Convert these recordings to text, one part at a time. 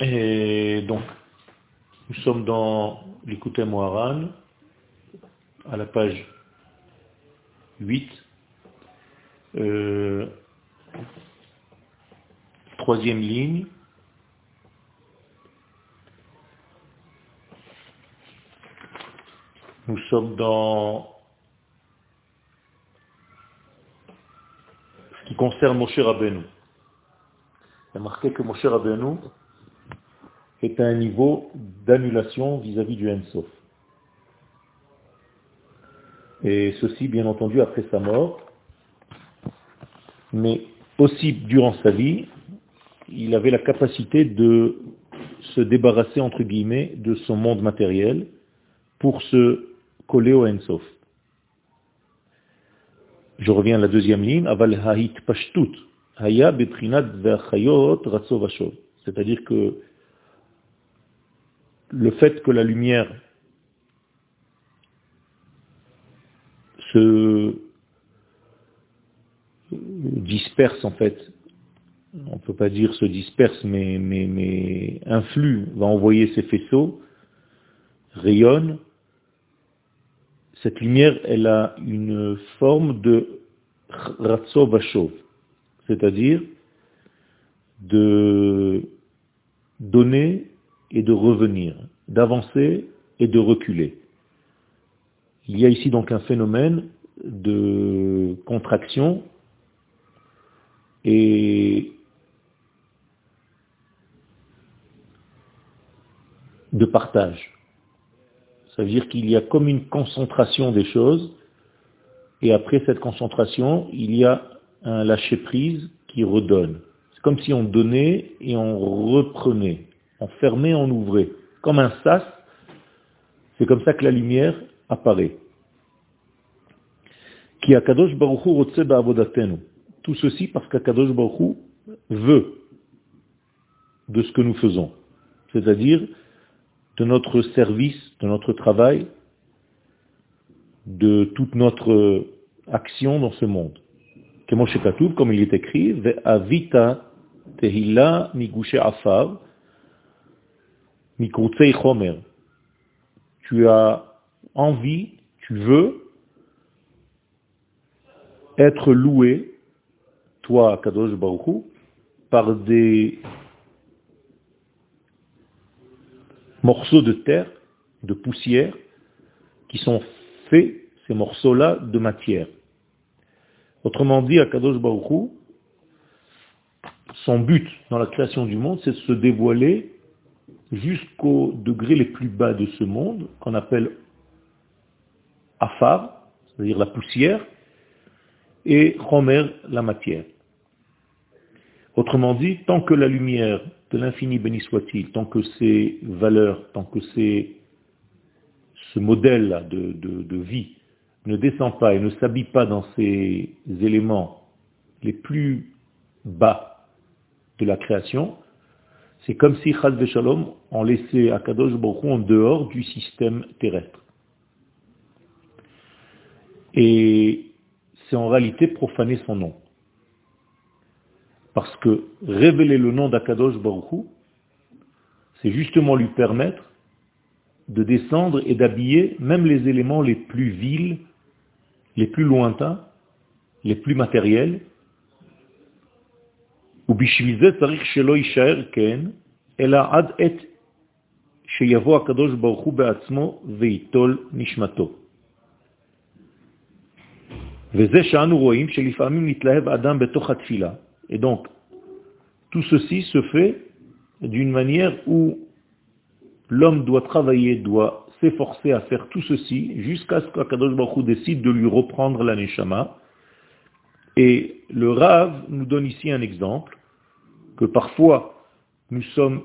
Et donc, nous sommes dans l'écouté Moharan, à la page 8, euh, troisième ligne, nous sommes dans ce qui concerne Moshe Rabbeinu. A marqué que Moshe Rabbeinu est à un niveau d'annulation vis-à-vis du Ensof. Et ceci, bien entendu, après sa mort, mais aussi durant sa vie, il avait la capacité de se débarrasser, entre guillemets, de son monde matériel pour se coller au Ensof. Je reviens à la deuxième ligne, aval ha'it pashtut, haya beprinat C'est-à-dire que le fait que la lumière se disperse en fait, on ne peut pas dire se disperse, mais, mais, mais influe, va envoyer ses faisceaux, rayonne, cette lumière, elle a une forme de ratso vachov, c'est-à-dire de donner et de revenir, d'avancer et de reculer. Il y a ici donc un phénomène de contraction et de partage. Ça veut dire qu'il y a comme une concentration des choses, et après cette concentration, il y a un lâcher-prise qui redonne. C'est comme si on donnait et on reprenait, on fermait, on ouvrait. Comme un sas, c'est comme ça que la lumière apparaît. Qui Akadosh Baruchu Tout ceci parce qu'Akadosh Baruchu veut de ce que nous faisons. C'est-à-dire de notre service, de notre travail, de toute notre action dans ce monde. Comme il est écrit. Tu as envie, tu veux être loué, toi, Kadosh Baruch par des morceaux de terre, de poussière, qui sont faits, ces morceaux-là, de matière. Autrement dit, Akadosh Baruch son but dans la création du monde, c'est de se dévoiler jusqu'au degré les plus bas de ce monde, qu'on appelle Afar, c'est-à-dire la poussière, et Homer, la matière. Autrement dit, tant que la lumière de l'infini béni soit-il, tant que ces valeurs, tant que ces, ce modèle de, de vie ne descend pas et ne s'habille pas dans ces éléments les plus bas de la création, c'est comme si Chaz Shalom on laissait Akadosh Baruch en dehors du système terrestre. Et c'est en réalité profaner son nom. Parce que révéler le nom d'Akadosh Baruchou, c'est justement lui permettre de descendre et d'habiller même les éléments les plus vils, les plus lointains, les plus matériels. Et donc, tout ceci se fait d'une manière où l'homme doit travailler, doit s'efforcer à faire tout ceci jusqu'à ce qu'Akadosh Baruch décide de lui reprendre la Neshama. Et le Rav nous donne ici un exemple, que parfois nous sommes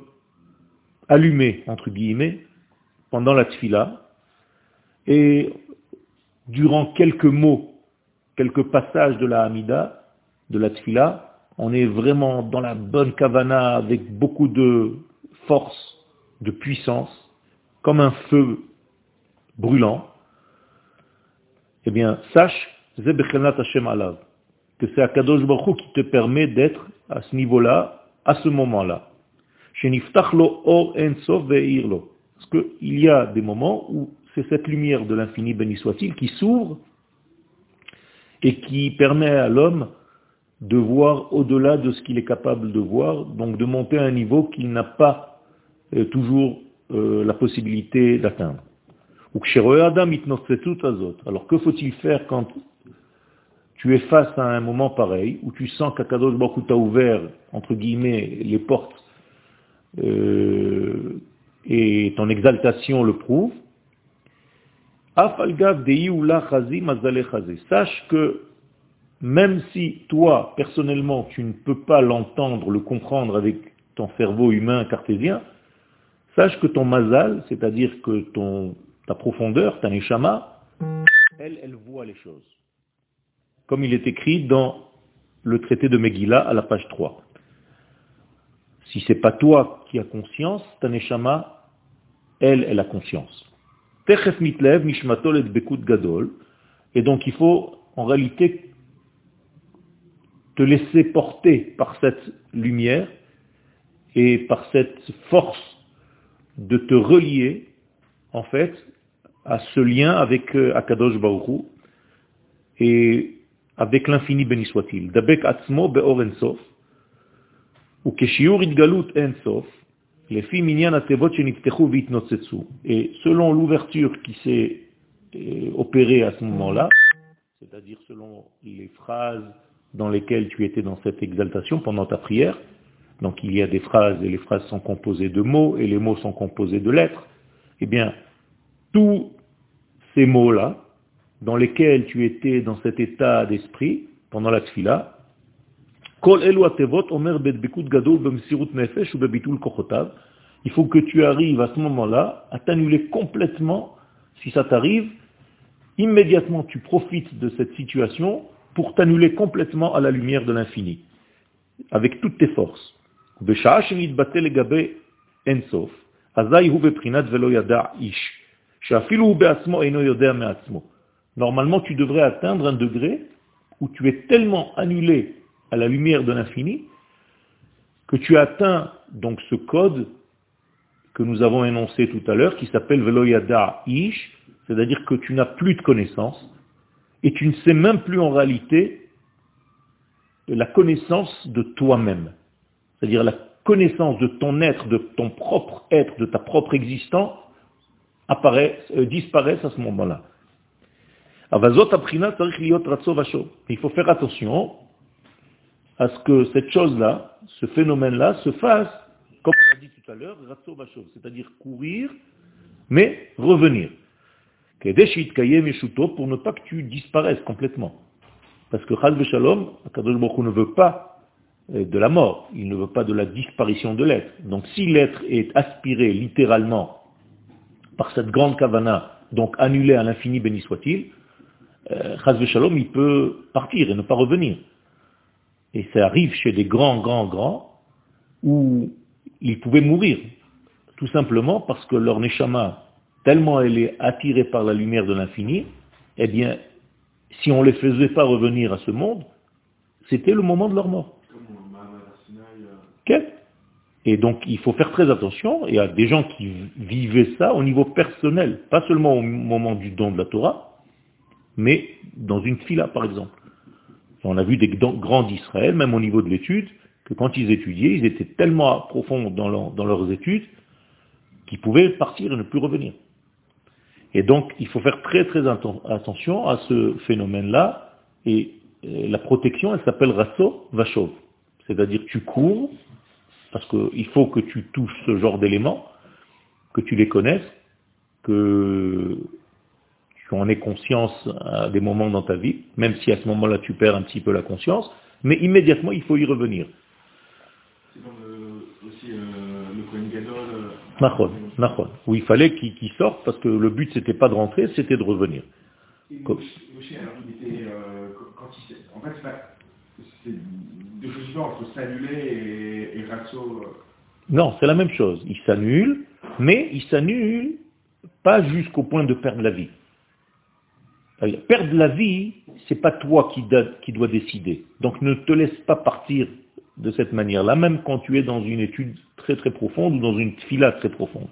allumés, entre guillemets, pendant la tfila, et durant quelques mots, quelques passages de la Hamida, de la tfila, on est vraiment dans la bonne kavana avec beaucoup de force, de puissance, comme un feu brûlant, eh bien, sache, que c'est Akadosh Baruch qui te permet d'être à ce niveau-là, à ce moment-là. Parce qu'il y a des moments où c'est cette lumière de l'infini, béni soit-il, qui s'ouvre et qui permet à l'homme de voir au-delà de ce qu'il est capable de voir, donc de monter à un niveau qu'il n'a pas euh, toujours euh, la possibilité d'atteindre. Alors que faut-il faire quand tu es face à un moment pareil, où tu sens qu'Akadosh Baruch t'a ouvert, entre guillemets, les portes, euh, et ton exaltation le prouve, Sache que même si toi, personnellement, tu ne peux pas l'entendre, le comprendre avec ton cerveau humain cartésien, sache que ton mazal, c'est-à-dire que ton, ta profondeur, ta neshama, elle, elle voit les choses. Comme il est écrit dans le traité de Megillah à la page 3. Si c'est pas toi qui as conscience, ta neshama, elle, elle a conscience. Et donc il faut en réalité te laisser porter par cette lumière et par cette force de te relier en fait à ce lien avec euh, Akadosh Baruch et avec l'infini béni soit-il. Dabek atzmo be'or ou keshiur idgalut ensof et selon l'ouverture qui s'est euh, opérée à ce moment-là, c'est-à-dire selon les phrases dans lesquelles tu étais dans cette exaltation pendant ta prière, donc il y a des phrases et les phrases sont composées de mots et les mots sont composés de lettres, eh bien, tous ces mots-là, dans lesquels tu étais dans cet état d'esprit pendant la tfila, il faut que tu arrives à ce moment-là à t'annuler complètement, si ça t'arrive, immédiatement tu profites de cette situation pour t'annuler complètement à la lumière de l'infini, avec toutes tes forces. Normalement, tu devrais atteindre un degré où tu es tellement annulé à la lumière de l'infini, que tu atteins donc ce code que nous avons énoncé tout à l'heure, qui s'appelle Veloyada Ish, c'est-à-dire que tu n'as plus de connaissance, et tu ne sais même plus en réalité la connaissance de toi-même. C'est-à-dire la connaissance de ton être, de ton propre être, de ta propre existence, apparaît, euh, disparaissent à ce moment-là. Il faut faire attention à ce que cette chose-là, ce phénomène-là, se fasse, comme on a dit tout à l'heure, c'est-à-dire courir, mais revenir. Pour ne pas que tu disparaisses complètement. Parce que Chaz Shalom, Akadosh ne veut pas de la mort, il ne veut pas de la disparition de l'être. Donc si l'être est aspiré littéralement par cette grande kavana, donc annulé à l'infini, béni soit-il, Chaz Shalom, il peut partir et ne pas revenir. Et ça arrive chez des grands, grands, grands, où ils pouvaient mourir, tout simplement parce que leur neshama, tellement elle est attirée par la lumière de l'infini, eh bien, si on ne les faisait pas revenir à ce monde, c'était le moment de leur mort. Et donc, il faut faire très attention. Il y a des gens qui vivaient ça au niveau personnel, pas seulement au moment du don de la Torah, mais dans une fila, par exemple. On a vu des grands d'Israël, même au niveau de l'étude, que quand ils étudiaient, ils étaient tellement profonds dans, dans leurs études qu'ils pouvaient partir et ne plus revenir. Et donc, il faut faire très très attention à ce phénomène-là. Et la protection, elle s'appelle Rasso Vachov. C'est-à-dire tu cours, parce qu'il faut que tu touches ce genre d'éléments, que tu les connaisses, que tu en aies conscience à des moments dans ta vie, même si à ce moment-là tu perds un petit peu la conscience, mais immédiatement il faut y revenir. C'est comme euh, aussi euh, le Kohen Gadol. Euh, où il fallait qu'il sorte parce que le but c'était pas de rentrer, c'était de revenir. Moshe, alors il était, quand en fait c'est s'annuler et, et Non, c'est la même chose. Il s'annule, mais il s'annule pas jusqu'au point de perdre la vie. Perdre la vie, c'est pas toi qui, qui dois décider. Donc ne te laisse pas partir de cette manière-là, même quand tu es dans une étude très très profonde ou dans une fila très profonde.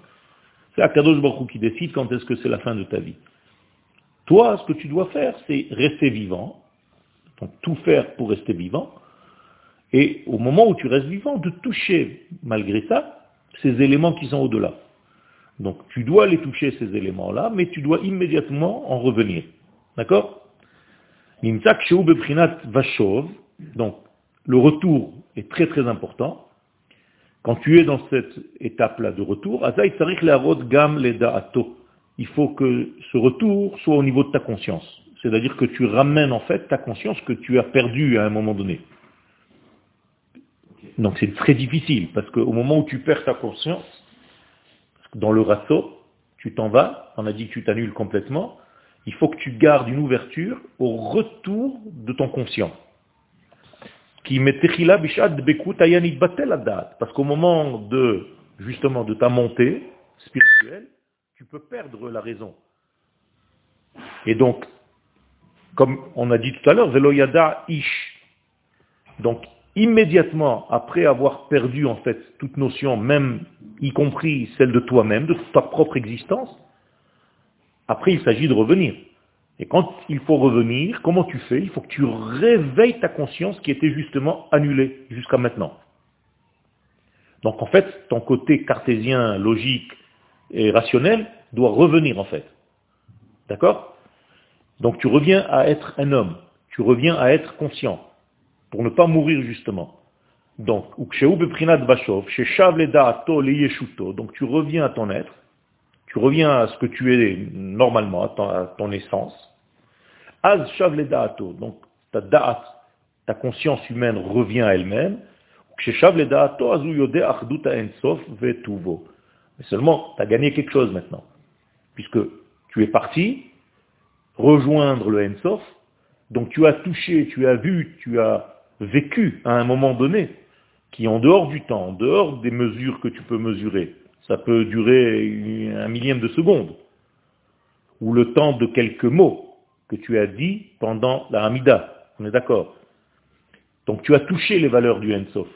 C'est Akadosh Baruch qui décide quand est-ce que c'est la fin de ta vie. Toi, ce que tu dois faire, c'est rester vivant, donc tout faire pour rester vivant, et au moment où tu restes vivant, de toucher, malgré ça, ces éléments qui sont au-delà. Donc tu dois les toucher, ces éléments-là, mais tu dois immédiatement en revenir. D'accord? Donc le retour est très très important. Quand tu es dans cette étape-là de retour, il faut que ce retour soit au niveau de ta conscience. C'est-à-dire que tu ramènes en fait ta conscience que tu as perdue à un moment donné. Donc c'est très difficile, parce qu'au moment où tu perds ta conscience, dans le raceau, tu t'en vas, on a dit que tu t'annules complètement, il faut que tu gardes une ouverture au retour de ton conscient. Parce qu'au moment de, justement, de ta montée spirituelle, tu peux perdre la raison. Et donc, comme on a dit tout à l'heure, Veloyada Ish. Donc, immédiatement après avoir perdu en fait toute notion, même y compris celle de toi-même, de ta propre existence, après il s'agit de revenir. Et quand il faut revenir, comment tu fais? Il faut que tu réveilles ta conscience qui était justement annulée jusqu'à maintenant. Donc en fait, ton côté cartésien, logique et rationnel doit revenir en fait. D'accord? Donc tu reviens à être un homme, tu reviens à être conscient pour ne pas mourir justement. Donc, donc tu reviens à ton être, tu reviens à ce que tu es normalement, à ton, essence. Az donc ta da'at, ta conscience humaine revient à elle-même. Mais seulement, tu as gagné quelque chose maintenant. Puisque tu es parti rejoindre le Ensof, donc tu as touché, tu as vu, tu as vécu à un moment donné, qui en dehors du temps, en dehors des mesures que tu peux mesurer. Ça peut durer un millième de seconde, ou le temps de quelques mots que tu as dit pendant la Hamida. On est d'accord Donc tu as touché les valeurs du Ensof.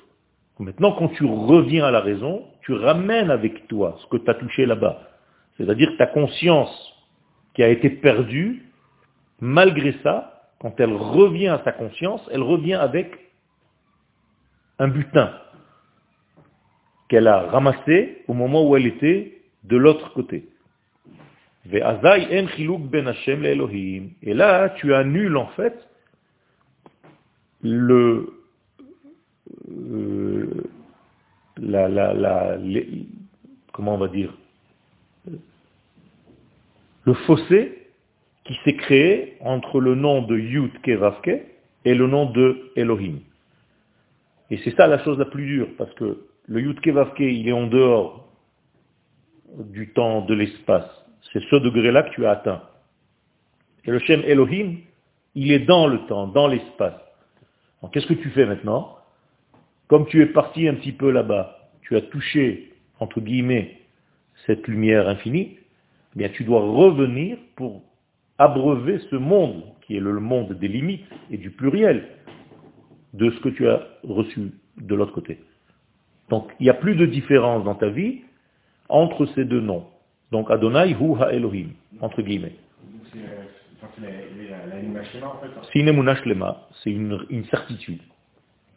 Maintenant, quand tu reviens à la raison, tu ramènes avec toi ce que tu as touché là-bas. C'est-à-dire ta conscience qui a été perdue, malgré ça, quand elle revient à sa conscience, elle revient avec un butin qu'elle a ramassé au moment où elle était de l'autre côté. Et là, tu annules en fait le, euh, la, comment on va dire, le fossé qui s'est créé entre le nom de Yud Kevavke et le nom de Elohim. Et c'est ça la chose la plus dure, parce que le Yud Kevavke, il est en dehors du temps, de l'espace. C'est ce degré-là que tu as atteint. Et le Shem Elohim, il est dans le temps, dans l'espace. Qu'est-ce que tu fais maintenant? Comme tu es parti un petit peu là-bas, tu as touché, entre guillemets, cette lumière infinie, eh bien tu dois revenir pour abreuver ce monde, qui est le monde des limites et du pluriel, de ce que tu as reçu de l'autre côté. Donc il n'y a plus de différence dans ta vie entre ces deux noms. Donc Adonai hu ha Elohim, entre guillemets. C'est une, une certitude.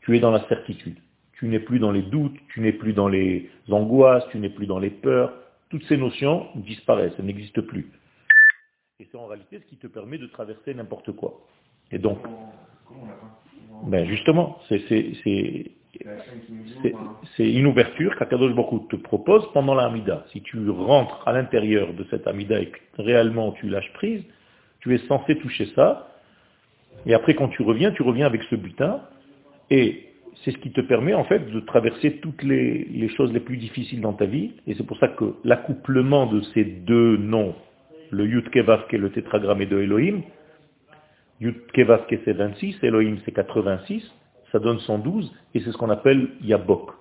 Tu es dans la certitude. Tu n'es plus dans les doutes, tu n'es plus dans les angoisses, tu n'es plus dans les peurs. Toutes ces notions disparaissent, elles n'existent plus. Et c'est en réalité ce qui te permet de traverser n'importe quoi. Et donc, ben justement, c'est une ouverture qu'Akadosh Baruch te propose pendant la Si tu rentres à l'intérieur de cette Amida et que réellement tu lâches prise, tu es censé toucher ça. Et après, quand tu reviens, tu reviens avec ce butin. Et c'est ce qui te permet en fait de traverser toutes les, les choses les plus difficiles dans ta vie. Et c'est pour ça que l'accouplement de ces deux noms le Yud Kevav qui est le tétragramme de Elohim, Yud Kevav c'est 26, Elohim c'est 86, ça donne 112, et c'est ce qu'on appelle Yabok.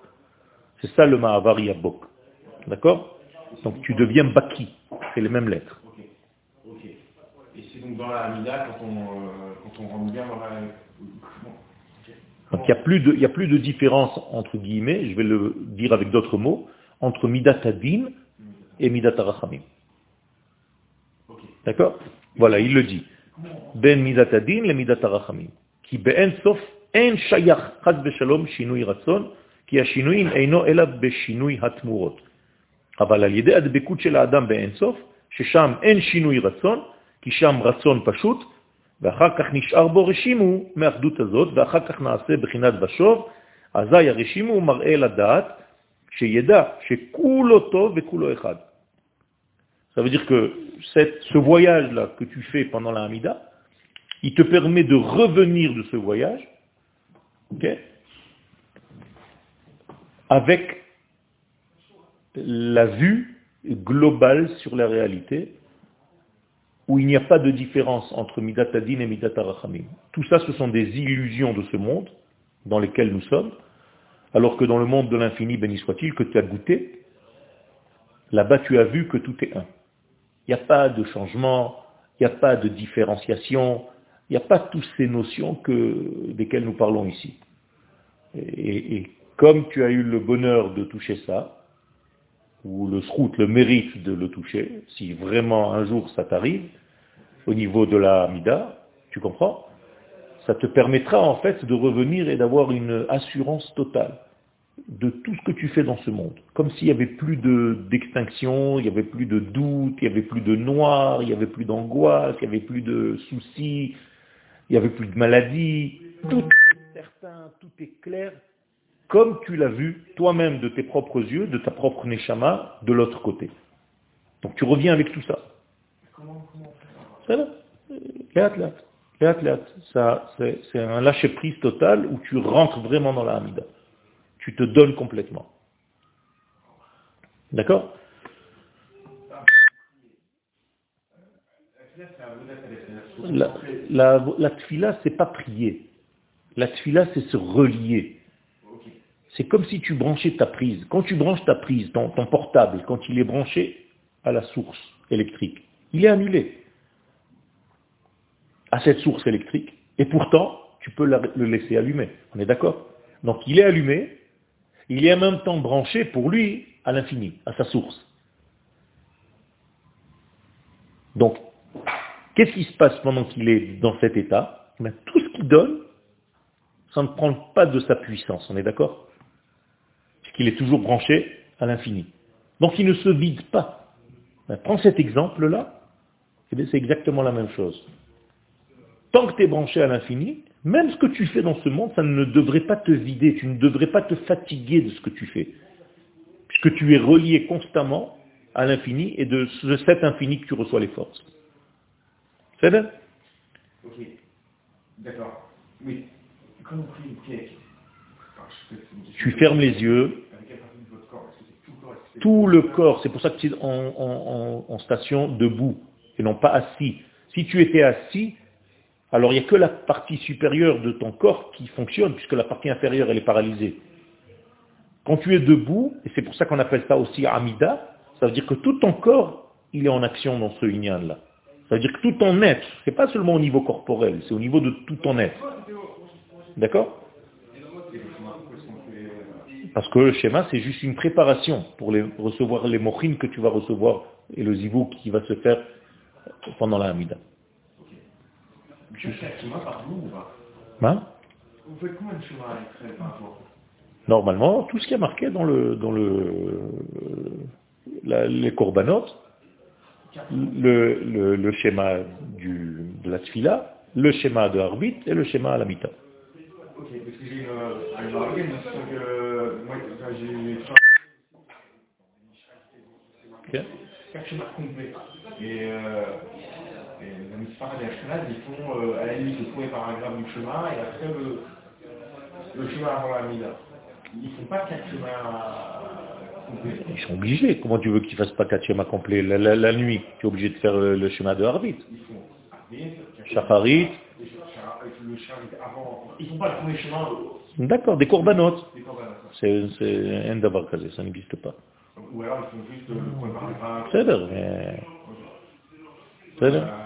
C'est ça le Mahavar Yabok. D'accord? Donc tu deviens Baki, c'est les mêmes lettres. Et c'est donc dans la Hamida, quand on, euh, quand on rentre bien dans la... Donc il n'y a, plus de- y a plus de différence entre guillemets, je vais le dire avec d'autres mots, entre Midat Adin et Midat Arachamim. D'accord Voilà, il le dit. Midat Adin le Midat Arachamim. Qui be'en sof en shayach chas beshalom shinui ratzon, כי השינויים אינו אלא בשינוי התמורות. אבל על ידי הדבקות של האדם באינסוף, ששם אין שינוי רצון, כי שם רצון פשוט, ואחר כך נשאר בו רשימו מאחדות הזאת, ואחר כך נעשה בחינת בשוב, אזי הרשימו מראה לדעת שידע שכולו טוב וכולו אחד. Ça veut dire que ce voyage-là que tu fais pendant la Hamida, il te permet de revenir de ce voyage, avec la vue globale sur la réalité, où il n'y a pas de différence entre Midat Adin et Midat Arachamim. Tout ça, ce sont des illusions de ce monde dans lesquels nous sommes, alors que dans le monde de l'infini, béni soit-il, que tu as goûté, là-bas tu as vu que tout est un. Il n'y a pas de changement, il n'y a pas de différenciation, il n'y a pas toutes ces notions que, desquelles nous parlons ici. Et, et comme tu as eu le bonheur de toucher ça, ou le srout, le mérite de le toucher, si vraiment un jour ça t'arrive, au niveau de la Mida, tu comprends Ça te permettra en fait de revenir et d'avoir une assurance totale de tout ce que tu fais dans ce monde. Comme s'il n'y avait plus de- d'extinction, il n'y avait plus de doute, il n'y avait plus de noir, il n'y avait plus d'angoisse, il n'y avait plus de soucis, il n'y avait plus de maladies. Tout est certain, tout est clair, comme tu l'as vu toi-même de tes propres yeux, de ta propre neshama, de l'autre côté. Donc tu reviens avec tout ça. C'est un lâcher-prise total où tu rentres vraiment dans la Hamida. Tu te donnes complètement. D'accord? La la, la, la tfila, c'est pas prier. La tfila, c'est se relier. C'est comme si tu branchais ta prise. Quand tu branches ta prise, ton, ton portable, quand il est branché à la source électrique, il est annulé à cette source électrique. Et pourtant, tu peux le laisser allumé. On est d'accord? Donc il est allumé, il est en même temps branché pour lui à l'infini, à sa source. Donc, qu'est-ce qui se passe pendant qu'il est dans cet état? Ben, Tout ce qu'il donne, ça ne prend pas de sa puissance, on est d'accord? Puisqu'il est toujours branché à l'infini. Donc il ne se vide pas. Ben, prends cet exemple-là, eh bien, c'est exactement la même chose. Tant que tu es branché à l'infini, même ce que tu fais dans ce monde, ça ne devrait pas te vider, tu ne devrais pas te fatiguer de ce que tu fais. Puisque tu es relié constamment à l'infini et de ce- cet infini que tu reçois les forces. C'est vrai Ok. D'accord. Oui. Quand on prie une cake, Tu fermes les yeux, tout le corps c'est- tout le corps, c'est pour ça que tu es en, en- en- en station debout et non pas assis. Si tu étais assis, alors il n'y a que la partie supérieure de ton corps qui fonctionne, puisque la partie inférieure, elle est paralysée. Quand tu es debout, et c'est pour ça qu'on appelle ça aussi Amida, ça veut dire que tout ton corps, il est en action dans ce Inyan-là. Ça veut dire que tout ton être, c'est pas seulement au niveau corporel, c'est au niveau de tout ton être. D'accord? Parce que le schéma, c'est juste une préparation pour recevoir les mochines que tu vas recevoir et le zivou qui va se faire pendant la Hamida. Vous faites quatre chemins par jour ou pas Hein? Vous faites combien de chemins extraits par jour? Normalement, tout ce qui est marqué dans le dans le la- les corbanotes, le, le, le schéma du, de la tfila, le schéma de Harbit et le schéma à la mita. Ok, parce que j'ai une, euh, une bargaine, c'est que moi, enfin, j'ai Ok. Quatre chemins complets. Et, euh, amis Sfarad et Ashkenaz, ils font euh, à la limite le premier paragraphe du chemin et après le, le chemin avant la Mida. Ils font pas quatre chemins euh, complets. Ils sont obligés. Comment tu veux qu'ils fassent pas quatre schémas complets la, la- la nuit, tu es obligé de faire le, le schéma de Harbit. Ils font Arvin, Shacharit, le chemin avant. Ils font pas le premier chemin d'accord, des corbanotes. C'est un davar kazé, ça n'existe pas. Ou alors ils font juste le premier paragraphe. C'est vrai, mais... C'est vrai.